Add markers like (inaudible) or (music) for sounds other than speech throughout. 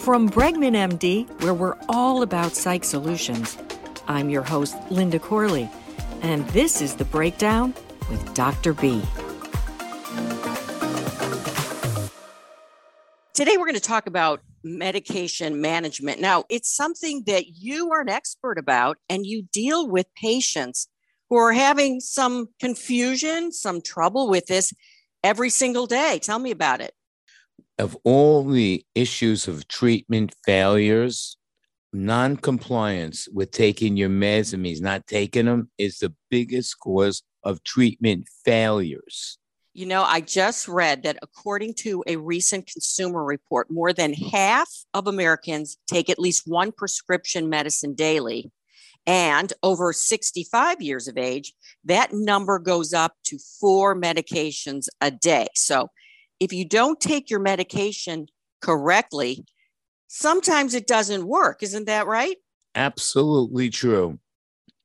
From Bregman MD, where we're all about psych solutions, I'm your host, Linda Corley, and this is The Breakdown with Dr. B. Today, we're going to talk about medication management. Now, it's something that you are an expert about, and you deal with patients who are having some confusion, some trouble with this every single day. Tell me about it. Of all the issues of treatment failures, non-compliance with taking your meds and means not taking them is the biggest cause of treatment failures. You know, I just read that according to a recent consumer report, more than half of Americans take at least one prescription medicine daily. And over 65 years of age, that number goes up to four medications a day. So if you don't take your medication correctly, sometimes it doesn't work. Isn't that right? Absolutely true.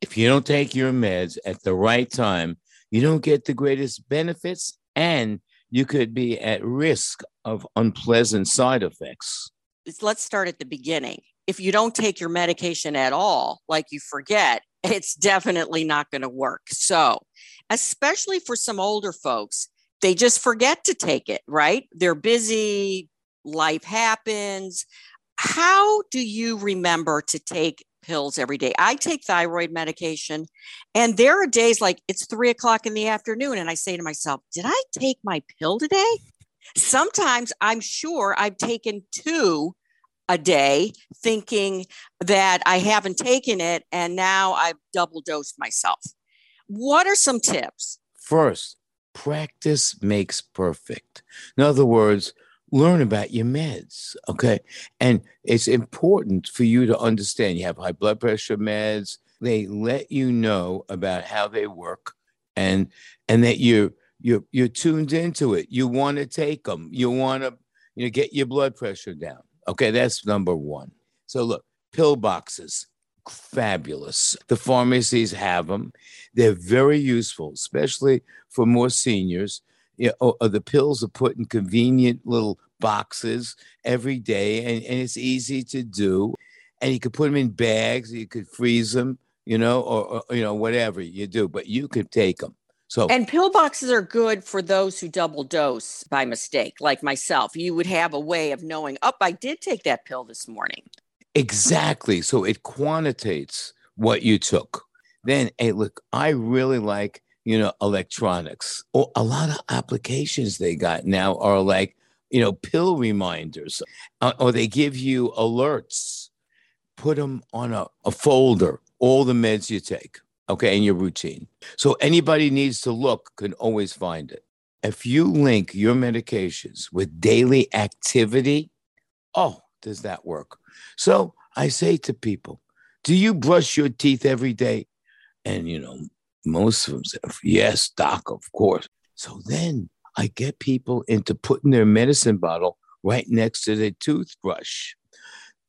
If you don't take your meds at the right time, you don't get the greatest benefits and you could be at risk of unpleasant side effects. Let's start at the beginning. If you don't take your medication at all, like you forget, (laughs) it's definitely not going to work. So, especially for some older folks, they just forget to take it, right? They're busy, life happens. How do you remember to take pills every day? I take thyroid medication, and there are days like it's three o'clock in the afternoon, and I say to myself, Did I take my pill today? Sometimes I'm sure I've taken two a day, thinking that I haven't taken it, and now I've double dosed myself. What are some tips? First, practice makes perfect. In other words, learn about your meds. Okay. And it's important for you to understand you have high blood pressure meds. They let you know about how they work and and that you're you're you're tuned into it. You want to take them. You want to you know get your blood pressure down. Okay, that's number one. So look, pill boxes, fabulous. The pharmacies have them. They're very useful, especially for more seniors you know, uh, the pills are put in convenient little boxes every day, and, and it's easy to do. And you could put them in bags, you could freeze them, you know, or, or you know, whatever you do, but you could take them. So, and pill boxes are good for those who double dose by mistake, like myself. You would have a way of knowing, oh, I did take that pill this morning. Exactly. So it quantitates what you took. Then, hey, look, I really like you know, electronics. Or a lot of applications they got now are like, you know, pill reminders, uh, or they give you alerts. Put them on a, a folder, all the meds you take, okay, in your routine. So anybody needs to look can always find it. If you link your medications with daily activity, oh, does that work? So I say to people, do you brush your teeth every day? And, you know, most of them say, yes, doc, of course. So then I get people into putting their medicine bottle right next to their toothbrush.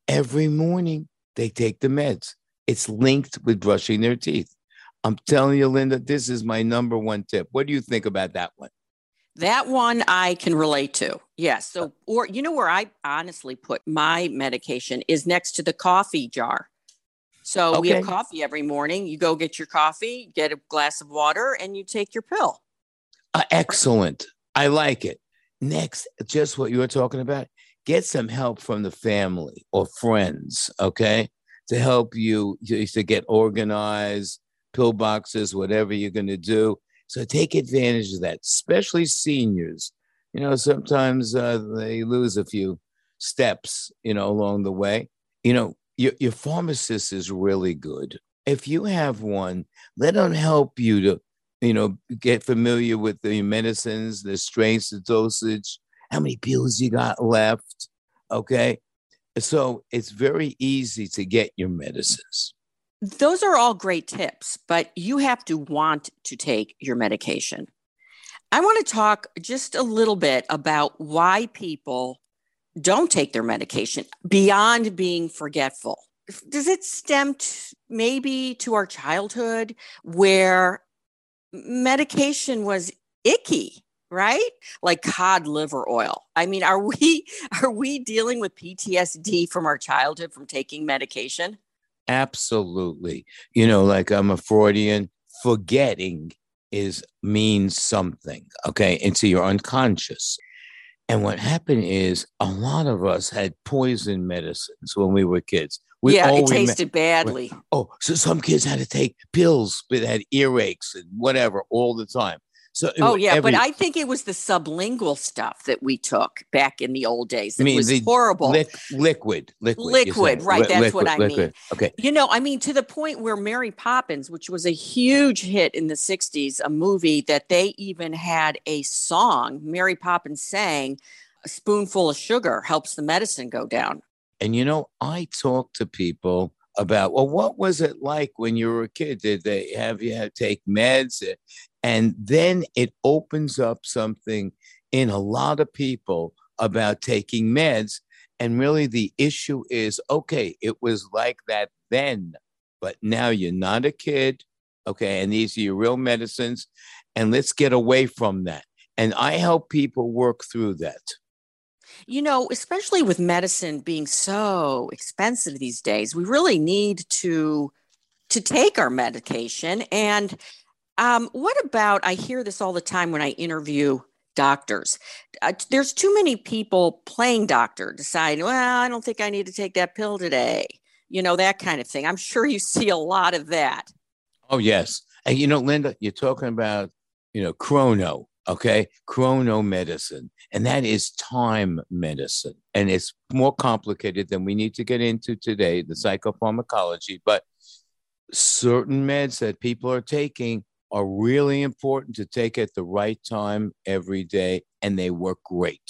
Every morning they take the meds. It's linked with brushing their teeth. I'm telling you, Linda, this is my number one tip. What do you think about that one? That one I can relate to. Yes. So, or you know where I honestly put my medication is next to the coffee jar. So okay. we have coffee every morning. You go get your coffee, get a glass of water, and you take your pill. Uh, excellent. I like it. Next, just what you were talking about, get some help from the family or friends, okay, to help you to get organized, pill boxes, whatever you're going to do. So take advantage of that, especially seniors. You know, sometimes uh, they lose a few steps, you know, along the way. You know, your, your pharmacist is really good. If you have one, let them help you to, you know, get familiar with the medicines, the strengths, the dosage, how many pills you got left. Okay. So it's very easy to get your medicines. Those are all great tips, but you have to want to take your medication. I want to talk just a little bit about why people don't take their medication beyond being forgetful? Does it stem t- maybe to our childhood where medication was icky? right? Like cod liver oil. I mean, are we (laughs) are we dealing with PTSD from our childhood from taking medication? Absolutely. You know, like I'm a Freudian, forgetting is means something, okay, into your unconscious. And what happened is a lot of us had poison medicines when we were kids. We yeah, it tasted badly. Oh, so some kids had to take pills that had earaches and whatever all the time. So oh yeah, every, but I think it was the sublingual stuff that we took back in the old days. It mean, was horrible. Li- liquid, liquid, liquid. Right, that's liquid, what I liquid. mean. Okay, you know, I mean, to the point where Mary Poppins, which was a huge hit in the '60s, a movie that they even had a song. Mary Poppins sang, "A spoonful of sugar helps the medicine go down." And you know, I talk to people about well what was it like when you were a kid did they have you to take meds and then it opens up something in a lot of people about taking meds. And really the issue is okay it was like that then but now you're not a kid okay and these are your real medicines and let's get away from that. And i help people work through that. You know, especially with medicine being so expensive these days, we really need to to take our medication. And um, what about? I hear this all the time when I interview doctors. Uh, there's too many people playing doctor, deciding, well, I don't think I need to take that pill today. You know, that kind of thing. I'm sure you see a lot of that. Oh yes, and you know, Linda, you're talking about you know chrono okay chrono medicine and that is time medicine and it's more complicated than we need to get into today the psychopharmacology but certain meds that people are taking are really important to take at the right time every day and they work great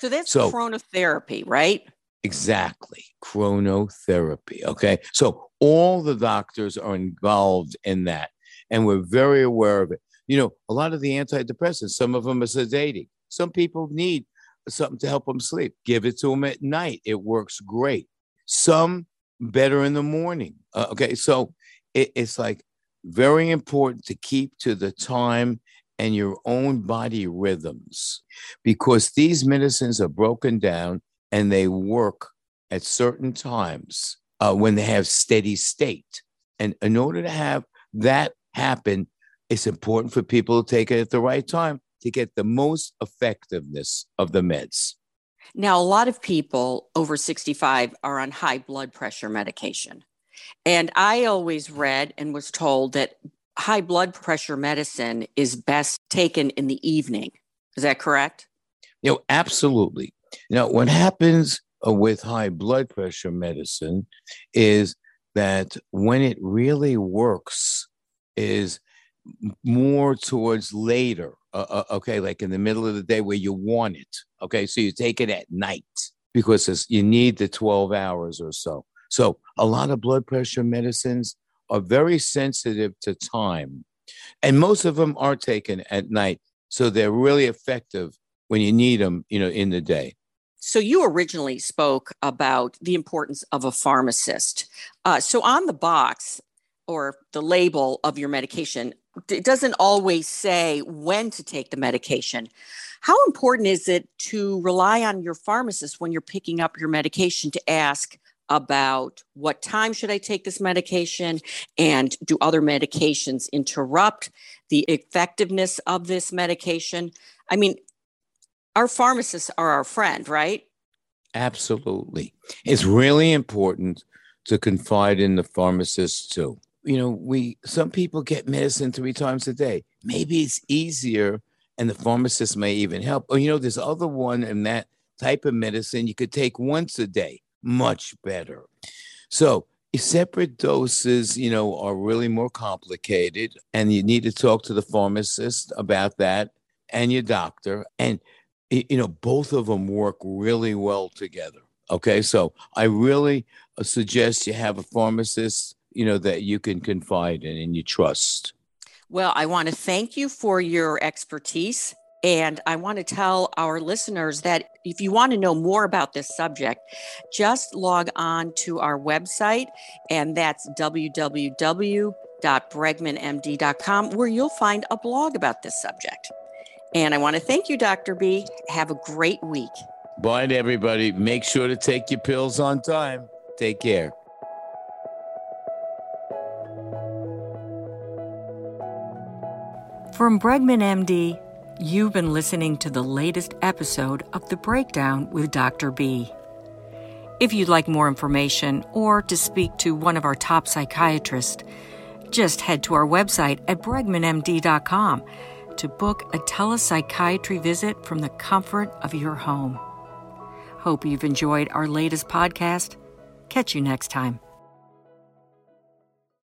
so that's so, chronotherapy right exactly chronotherapy okay so all the doctors are involved in that and we're very aware of it you know, a lot of the antidepressants, some of them are sedating. Some people need something to help them sleep. Give it to them at night. It works great. Some better in the morning. Uh, okay. So it, it's like very important to keep to the time and your own body rhythms because these medicines are broken down and they work at certain times uh, when they have steady state. And in order to have that happen, it's important for people to take it at the right time to get the most effectiveness of the meds. Now, a lot of people over 65 are on high blood pressure medication. And I always read and was told that high blood pressure medicine is best taken in the evening. Is that correct? You know, absolutely. Now, what happens uh, with high blood pressure medicine is that when it really works, is more towards later. Uh, uh, okay, like in the middle of the day where you want it. Okay, so you take it at night because you need the 12 hours or so. So a lot of blood pressure medicines are very sensitive to time, and most of them are taken at night. So they're really effective when you need them, you know, in the day. So you originally spoke about the importance of a pharmacist. Uh, so on the box or the label of your medication, it doesn't always say when to take the medication. How important is it to rely on your pharmacist when you're picking up your medication to ask about what time should I take this medication and do other medications interrupt the effectiveness of this medication? I mean, our pharmacists are our friend, right? Absolutely. It's really important to confide in the pharmacist too you know, we some people get medicine three times a day. Maybe it's easier, and the pharmacist may even help. Or you know, there's other one in that type of medicine you could take once a day, much better. So separate doses, you know, are really more complicated, and you need to talk to the pharmacist about that and your doctor. And you know, both of them work really well together. Okay, so I really uh, suggest you have a pharmacist you know that you can confide in and you trust well i want to thank you for your expertise and I want to tell our listeners that if you want to know more about this subject, just log on to our website, and that's www.bregmanmd.com, where you'll find a blog about this subject. And I want to thank you, Dr. B. Have a great week. Bye, everybody. Make sure to take your pills on time. Take care. From Bregman MD, you've been listening to the latest episode of The Breakdown with Dr. B. If you'd like more information or to speak to one of our top psychiatrists, just head to our website at bregmanmd.com to book a telepsychiatry visit from the comfort of your home. Hope you've enjoyed our latest podcast. Catch you next time.